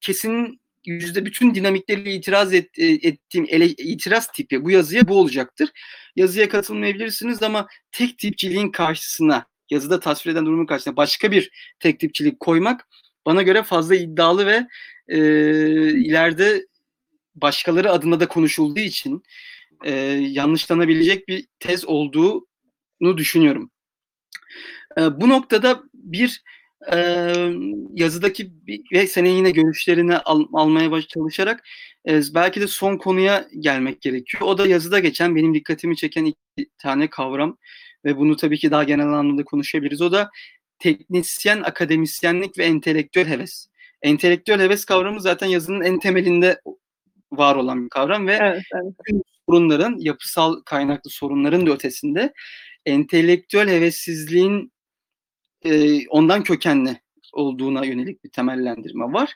kesin yüzde bütün dinamikleriyle itiraz et, e, ettiğim ele, itiraz tipi bu yazıya bu olacaktır. Yazıya katılmayabilirsiniz ama tek tipçiliğin karşısına yazıda tasvir eden durumun karşısına başka bir tek tipçilik koymak bana göre fazla iddialı ve e, ileride başkaları adına da konuşulduğu için e, yanlışlanabilecek bir tez olduğunu düşünüyorum. E, bu noktada bir e, yazıdaki ve senin yine görüşlerini al, almaya baş çalışarak e, belki de son konuya gelmek gerekiyor. O da yazıda geçen benim dikkatimi çeken iki tane kavram ve bunu tabii ki daha genel anlamda konuşabiliriz. O da teknisyen, akademisyenlik ve entelektüel heves. Entelektüel heves kavramı zaten yazının en temelinde var olan bir kavram ve evet, evet. sorunların, yapısal kaynaklı sorunların da ötesinde entelektüel hevessizliğin e, ondan kökenli olduğuna yönelik bir temellendirme var.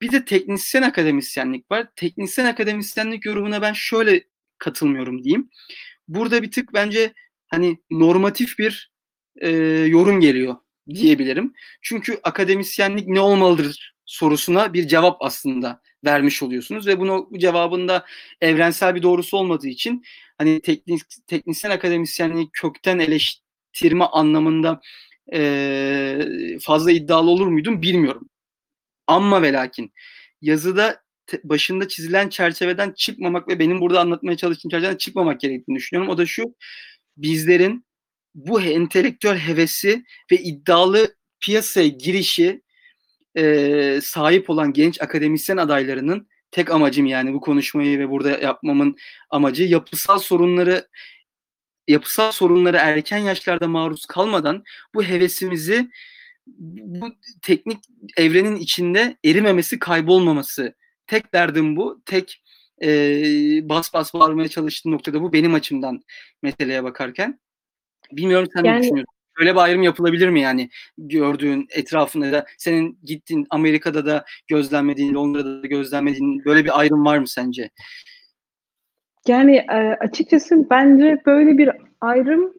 Bir de teknisyen akademisyenlik var. Teknisyen akademisyenlik yorumuna ben şöyle katılmıyorum diyeyim. Burada bir tık bence hani normatif bir e, yorum geliyor diyebilirim. Çünkü akademisyenlik ne olmalıdır sorusuna bir cevap aslında vermiş oluyorsunuz ve bunu bu cevabında evrensel bir doğrusu olmadığı için hani teknik teknisyen akademisyenliği kökten eleştirme anlamında e, fazla iddialı olur muydum bilmiyorum. Ama ve lakin yazıda te, başında çizilen çerçeveden çıkmamak ve benim burada anlatmaya çalıştığım çerçeveden çıkmamak gerektiğini düşünüyorum. O da şu bizlerin bu entelektüel hevesi ve iddialı piyasaya girişi e, sahip olan genç akademisyen adaylarının tek amacım yani bu konuşmayı ve burada yapmamın amacı yapısal sorunları yapısal sorunlara erken yaşlarda maruz kalmadan bu hevesimizi bu teknik evrenin içinde erimemesi, kaybolmaması. Tek derdim bu. Tek e, bas bas bağırmaya çalıştığım noktada bu benim açımdan meseleye bakarken. Bilmiyorum sen yani, ne düşünüyorsun? Böyle bir ayrım yapılabilir mi yani gördüğün etrafında da senin gittiğin Amerika'da da gözlemlediğin, Londra'da da gözlemlediğin böyle bir ayrım var mı sence? Yani e, açıkçası bence böyle bir ayrım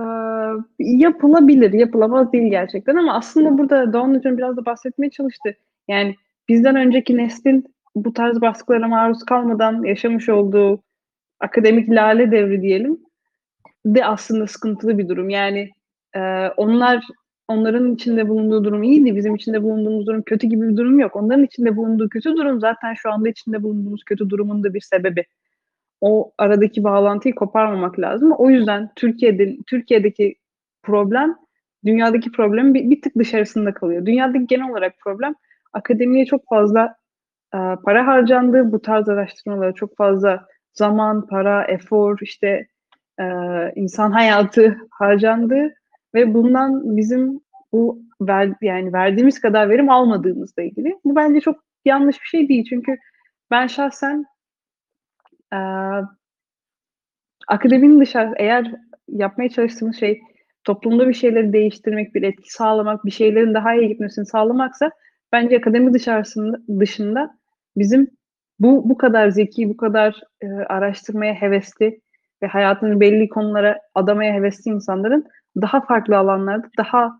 e, yapılabilir, yapılamaz değil gerçekten ama aslında burada Doğan Hocam biraz da bahsetmeye çalıştı. Yani bizden önceki neslin bu tarz baskılara maruz kalmadan yaşamış olduğu akademik lale devri diyelim de aslında sıkıntılı bir durum. Yani e, onlar onların içinde bulunduğu durum iyiydi. Bizim içinde bulunduğumuz durum kötü gibi bir durum yok. Onların içinde bulunduğu kötü durum zaten şu anda içinde bulunduğumuz kötü durumun da bir sebebi. O aradaki bağlantıyı koparmamak lazım. O yüzden Türkiye'de Türkiye'deki problem dünyadaki problem bir, bir tık dışarısında kalıyor. Dünyadaki genel olarak problem akademiye çok fazla e, para harcandı. Bu tarz araştırmalara çok fazla zaman, para, efor, işte e, insan hayatı harcandı ve bundan bizim bu ver, yani verdiğimiz kadar verim almadığımızla ilgili. Bu bence çok yanlış bir şey değil çünkü ben şahsen e, akademinin dışarı eğer yapmaya çalıştığımız şey toplumda bir şeyleri değiştirmek, bir etki sağlamak, bir şeylerin daha iyi gitmesini sağlamaksa bence akademi dışarısında dışında bizim bu bu kadar zeki, bu kadar e, araştırmaya hevesli ve hayatını belli konulara adamaya hevesli insanların daha farklı alanlarda daha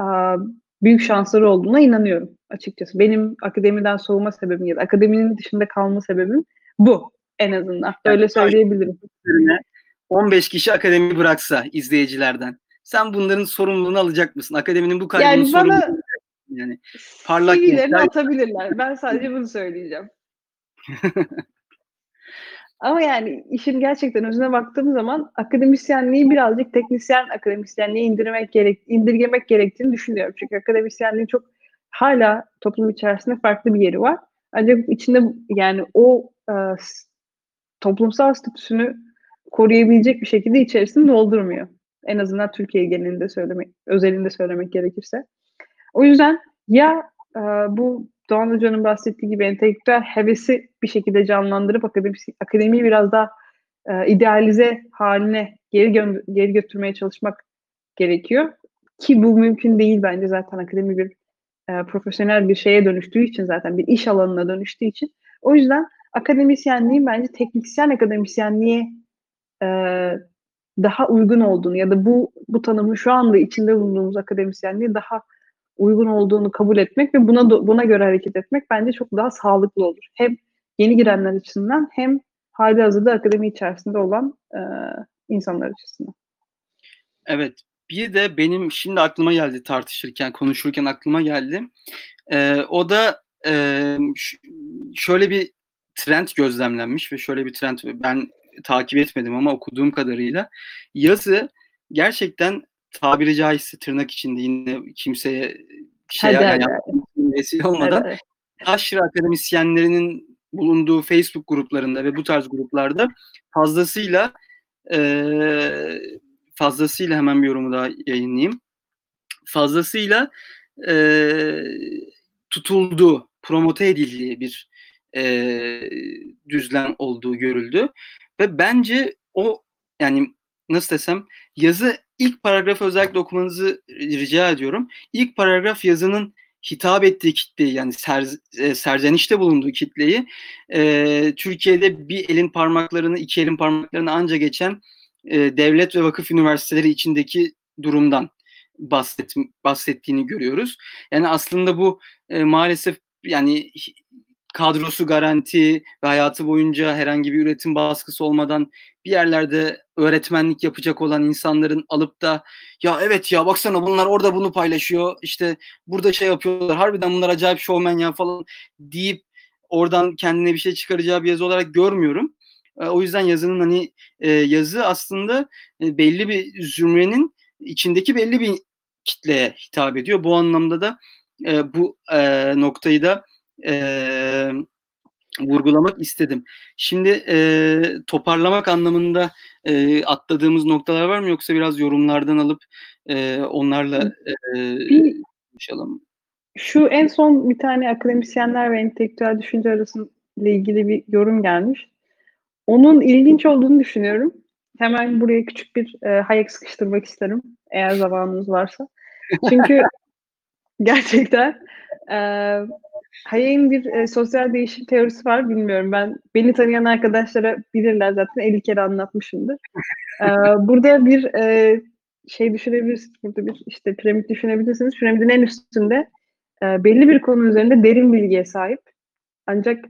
e, büyük şansları olduğuna inanıyorum açıkçası. Benim akademiden soğuma sebebim ya da akademinin dışında kalma sebebim bu en azından. Öyle söyleyebilirim. 15 kişi akademi bıraksa izleyicilerden sen bunların sorumluluğunu alacak mısın? Akademinin bu kaybının yani bana sorumluluğunu yani parlak CV'lerini atabilirler. Ben sadece bunu söyleyeceğim. Ama yani işin gerçekten özüne baktığım zaman akademisyenliği birazcık teknisyen akademisyenliğe indirmek gerek, indirgemek gerektiğini düşünüyorum. Çünkü akademisyenliğin çok hala toplum içerisinde farklı bir yeri var. Ancak içinde yani o e, toplumsal statüsünü koruyabilecek bir şekilde içerisini doldurmuyor. En azından Türkiye genelinde söylemek, özelinde söylemek gerekirse. O yüzden ya e, bu Doğan Hoca'nın bahsettiği gibi entelektüel hevesi bir şekilde canlandırıp akademi, akademiyi biraz daha e, idealize haline geri, gö- geri götürmeye çalışmak gerekiyor. Ki bu mümkün değil bence zaten akademi bir e, profesyonel bir şeye dönüştüğü için zaten bir iş alanına dönüştüğü için. O yüzden akademisyenliğin bence teknisyen akademisyenliğe e, daha uygun olduğunu ya da bu bu tanımın şu anda içinde bulunduğumuz akademisyenliğe daha uygun olduğunu kabul etmek ve buna buna göre hareket etmek bence çok daha sağlıklı olur. Hem yeni girenler açısından hem hali hazırda akademi içerisinde olan e, insanlar açısından. Evet. Bir de benim şimdi aklıma geldi tartışırken, konuşurken aklıma geldi. Ee, o da e, şöyle bir trend gözlemlenmiş ve şöyle bir trend ben takip etmedim ama okuduğum kadarıyla yazı gerçekten tabiri caizse tırnak içinde yine kimseye şey yani vesile olmadan Evet, aşırı akademisyenlerinin bulunduğu Facebook gruplarında ve bu tarz gruplarda fazlasıyla eee, fazlasıyla hemen bir yorumu daha yayınlayayım. Fazlasıyla eee, tutulduğu, promote edildiği bir eee, düzlem olduğu görüldü. Ve bence o yani nasıl desem yazı ilk paragrafı özellikle okumanızı rica ediyorum. İlk paragraf yazının hitap ettiği kitleyi yani ser, e, serzenişte bulunduğu kitleyi e, Türkiye'de bir elin parmaklarını iki elin parmaklarını anca geçen e, devlet ve vakıf üniversiteleri içindeki durumdan bahset, bahsettiğini görüyoruz. Yani aslında bu e, maalesef yani kadrosu garanti ve hayatı boyunca herhangi bir üretim baskısı olmadan bir yerlerde öğretmenlik yapacak olan insanların alıp da ya evet ya baksana bunlar orada bunu paylaşıyor işte burada şey yapıyorlar harbiden bunlar acayip şovmen ya falan deyip oradan kendine bir şey çıkaracağı bir yazı olarak görmüyorum. E, o yüzden yazının hani e, yazı aslında e, belli bir zümrenin içindeki belli bir kitleye hitap ediyor. Bu anlamda da e, bu noktayı da e, vurgulamak istedim. Şimdi e, toparlamak anlamında e, atladığımız noktalar var mı yoksa biraz yorumlardan alıp e, onlarla e, Bir- konuşalım? Şu en son bir tane akademisyenler ve entelektüel düşünce arasıyla ilgili bir yorum gelmiş. Onun ilginç olduğunu düşünüyorum. hemen buraya küçük bir e, Hayek sıkıştırmak isterim eğer zamanımız varsa. Çünkü gerçekten e, Hayek'in bir e, sosyal değişim teorisi var bilmiyorum. Ben beni tanıyan arkadaşlara bilirler zaten 50 kere anlatmışımdır. E, burada bir e, şey düşünebilirsiniz. Burada bir işte piramit düşünebilirsiniz. Piramidin en üstünde e, belli bir konu üzerinde derin bilgiye sahip. Ancak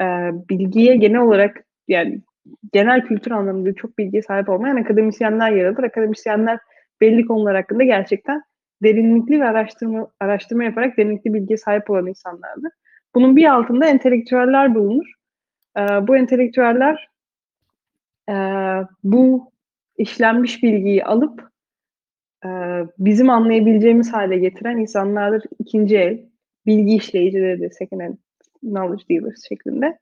e, bilgiye genel olarak yani genel kültür anlamında çok bilgiye sahip olmayan akademisyenler yer alır. Akademisyenler belli konular hakkında gerçekten derinlikli ve araştırma araştırma yaparak derinlikli bilgiye sahip olan insanlardır. Bunun bir altında entelektüeller bulunur. E, bu entelektüeller e, bu işlenmiş bilgiyi alıp e, bizim anlayabileceğimiz hale getiren insanlardır. İkinci el, bilgi işleyicileri de second hand knowledge dealers şeklinde.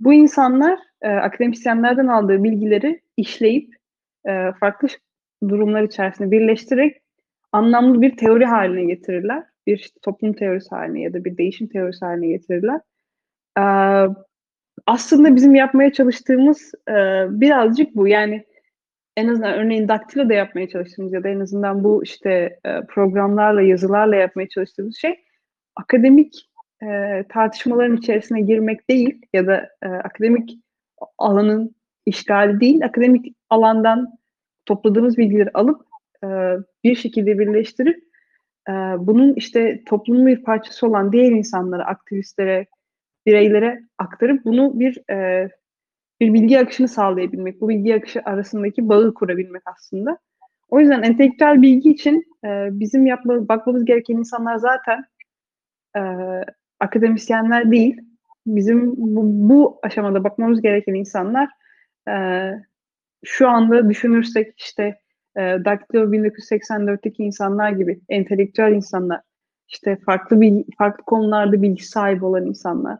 Bu insanlar e, akademisyenlerden aldığı bilgileri işleyip e, farklı durumlar içerisinde birleştirerek anlamlı bir teori haline getirirler. Bir işte toplum teorisi haline ya da bir değişim teorisi haline getirirler. E, aslında bizim yapmaya çalıştığımız e, birazcık bu. Yani en azından örneğin daktilo da yapmaya çalıştığımız ya da en azından bu işte e, programlarla, yazılarla yapmaya çalıştığımız şey akademik e, tartışmaların içerisine girmek değil ya da e, akademik alanın işgali değil, akademik alandan topladığımız bilgileri alıp e, bir şekilde birleştirip e, bunun işte toplumun bir parçası olan diğer insanlara, aktivistlere, bireylere aktarıp bunu bir e, bir bilgi akışını sağlayabilmek, bu bilgi akışı arasındaki bağı kurabilmek aslında. O yüzden entelektüel bilgi için e, bizim yapma, bakmamız gereken insanlar zaten e, akademisyenler değil. Bizim bu, bu aşamada bakmamız gereken insanlar e, şu anda düşünürsek işte e, Daktilo 1984'teki insanlar gibi entelektüel insanlar, işte farklı bir farklı konularda bilgi sahibi olan insanlar,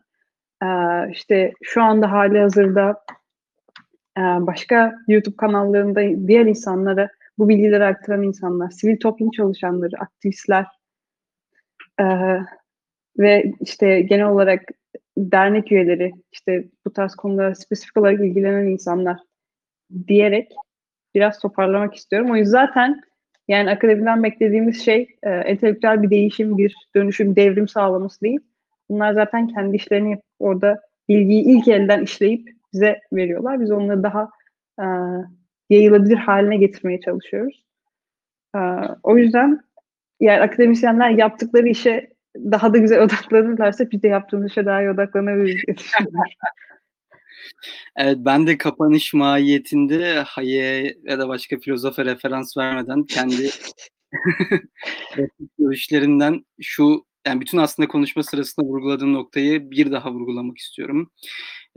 e, işte şu anda hali hazırda e, başka YouTube kanallarında diğer insanlara bu bilgileri aktaran insanlar, sivil toplum çalışanları, aktivistler, e, ve işte genel olarak dernek üyeleri, işte bu tarz konulara spesifik olarak ilgilenen insanlar diyerek biraz toparlamak istiyorum. O yüzden zaten yani akademiden beklediğimiz şey e, entelektüel bir değişim, bir dönüşüm, devrim sağlaması değil. Bunlar zaten kendi işlerini yapıp orada bilgiyi ilk elden işleyip bize veriyorlar. Biz onları daha e, yayılabilir haline getirmeye çalışıyoruz. E, o yüzden yani akademisyenler yaptıkları işe daha da güzel odaklanırlarsa biz de yaptığımız işe daha iyi odaklanabiliriz Evet ben de kapanış mahiyetinde Haye ya da başka filozofa referans vermeden kendi görüşlerinden şu yani bütün aslında konuşma sırasında vurguladığım noktayı bir daha vurgulamak istiyorum.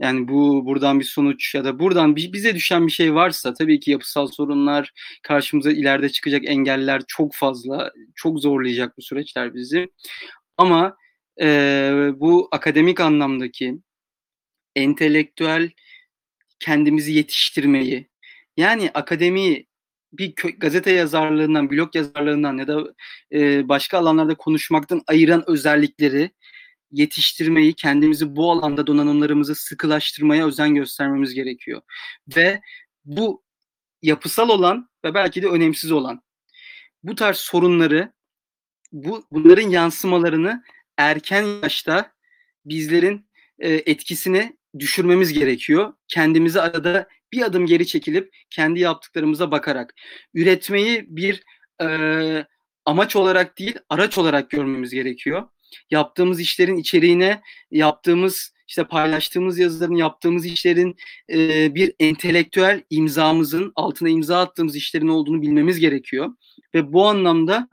Yani bu buradan bir sonuç ya da buradan bize düşen bir şey varsa tabii ki yapısal sorunlar, karşımıza ileride çıkacak engeller çok fazla, çok zorlayacak bu süreçler bizi. Ama e, bu akademik anlamdaki entelektüel kendimizi yetiştirmeyi, yani akademi bir gazete yazarlığından, blog yazarlığından ya da e, başka alanlarda konuşmaktan ayıran özellikleri yetiştirmeyi, kendimizi bu alanda donanımlarımızı sıkılaştırmaya özen göstermemiz gerekiyor. Ve bu yapısal olan ve belki de önemsiz olan bu tarz sorunları bu bunların yansımalarını erken yaşta bizlerin e, etkisini düşürmemiz gerekiyor. Kendimizi arada bir adım geri çekilip kendi yaptıklarımıza bakarak üretmeyi bir e, amaç olarak değil araç olarak görmemiz gerekiyor. Yaptığımız işlerin içeriğine, yaptığımız işte paylaştığımız yazıların, yaptığımız işlerin e, bir entelektüel imzamızın altına imza attığımız işlerin olduğunu bilmemiz gerekiyor. Ve bu anlamda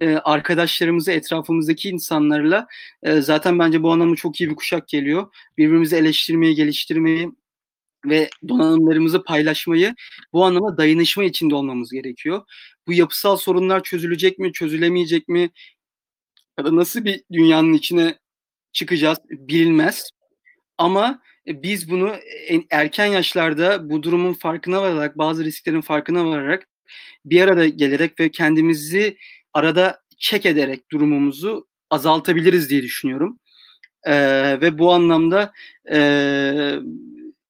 e, arkadaşlarımızı, etrafımızdaki insanlarla e, zaten bence bu anlamda çok iyi bir kuşak geliyor. Birbirimizi eleştirmeyi, geliştirmeyi ve donanımlarımızı paylaşmayı bu anlamda dayanışma içinde olmamız gerekiyor. Bu yapısal sorunlar çözülecek mi, çözülemeyecek mi ya da nasıl bir dünyanın içine çıkacağız bilinmez. Ama biz bunu erken yaşlarda bu durumun farkına vararak, bazı risklerin farkına vararak bir arada gelerek ve kendimizi arada çek ederek durumumuzu azaltabiliriz diye düşünüyorum. Ee, ve bu anlamda e,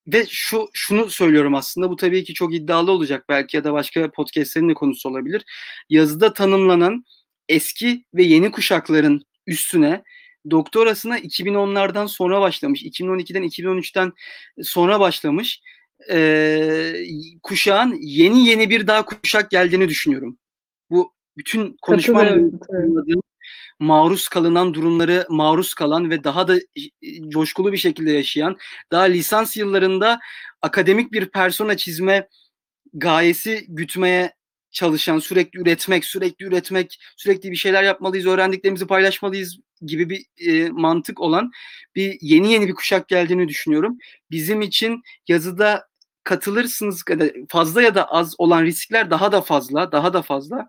ve şu şunu söylüyorum aslında bu tabii ki çok iddialı olacak belki ya da başka podcastlerin de konusu olabilir. Yazıda tanımlanan eski ve yeni kuşakların üstüne doktorasına 2010'lardan sonra başlamış. 2012'den 2013'ten sonra başlamış. E, kuşağın yeni yeni bir daha kuşak geldiğini düşünüyorum. Bu bütün konuşmam maruz kalınan durumları maruz kalan ve daha da coşkulu bir şekilde yaşayan, daha lisans yıllarında akademik bir persona çizme gayesi gütmeye çalışan, sürekli üretmek, sürekli üretmek, sürekli bir şeyler yapmalıyız, öğrendiklerimizi paylaşmalıyız gibi bir e, mantık olan bir yeni yeni bir kuşak geldiğini düşünüyorum. Bizim için yazıda katılırsınız fazla ya da az olan riskler daha da fazla, daha da fazla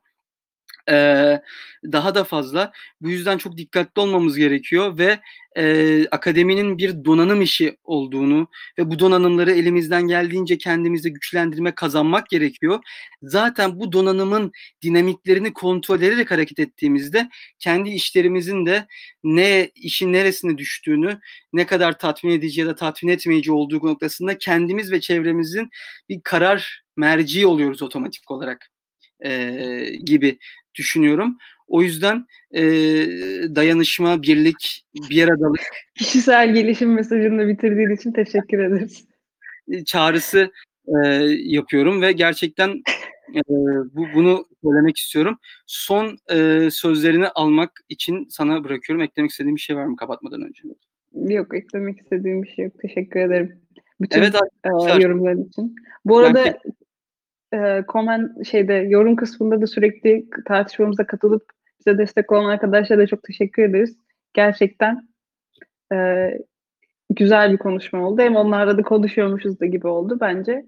e, daha da fazla. Bu yüzden çok dikkatli olmamız gerekiyor ve e, akademinin bir donanım işi olduğunu ve bu donanımları elimizden geldiğince kendimizi güçlendirme, kazanmak gerekiyor. Zaten bu donanımın dinamiklerini kontrol ederek hareket ettiğimizde kendi işlerimizin de ne işin neresine düştüğünü, ne kadar tatmin edici ya da tatmin etmeyici olduğu noktasında kendimiz ve çevremizin bir karar merci oluyoruz otomatik olarak e, gibi düşünüyorum. O yüzden e, dayanışma, birlik, bir aradalık. Kişisel gelişim mesajını bitirdiğin için teşekkür ederiz. Çağrısı e, yapıyorum ve gerçekten e, bu bunu söylemek istiyorum. Son e, sözlerini almak için sana bırakıyorum. Eklemek istediğim bir şey var mı kapatmadan önce? Yok, eklemek istediğim bir şey yok. Teşekkür ederim. Bütün evet, e, yorumların için. Bu arada yani, e, komen şeyde yorum kısmında da sürekli tartışmamıza katılıp bize destek olan arkadaşlara da çok teşekkür ederiz. Gerçekten e, güzel bir konuşma oldu. Hem onlarla da konuşuyormuşuz da gibi oldu bence.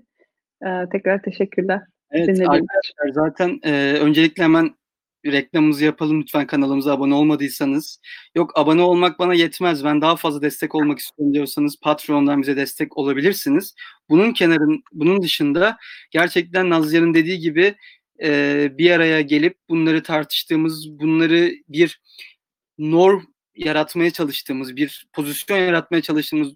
E, tekrar teşekkürler. Evet arkadaşlar zaten e, öncelikle hemen reklamımızı yapalım lütfen kanalımıza abone olmadıysanız. Yok abone olmak bana yetmez ben daha fazla destek olmak istiyorum diyorsanız Patreon'dan bize destek olabilirsiniz. Bunun kenarın bunun dışında gerçekten Nazlı'nın dediği gibi e, bir araya gelip bunları tartıştığımız, bunları bir norm yaratmaya çalıştığımız, bir pozisyon yaratmaya çalıştığımız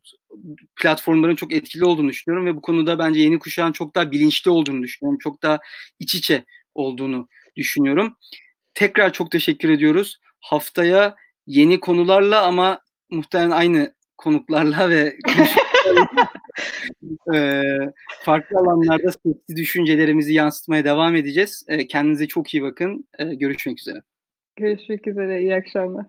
platformların çok etkili olduğunu düşünüyorum ve bu konuda bence yeni kuşağın çok daha bilinçli olduğunu düşünüyorum. Çok daha iç içe olduğunu düşünüyorum. Tekrar çok teşekkür ediyoruz. Haftaya yeni konularla ama muhtemelen aynı konuklarla ve e, farklı alanlarda sesli düşüncelerimizi yansıtmaya devam edeceğiz. E, kendinize çok iyi bakın. E, görüşmek üzere. Görüşmek üzere. İyi akşamlar.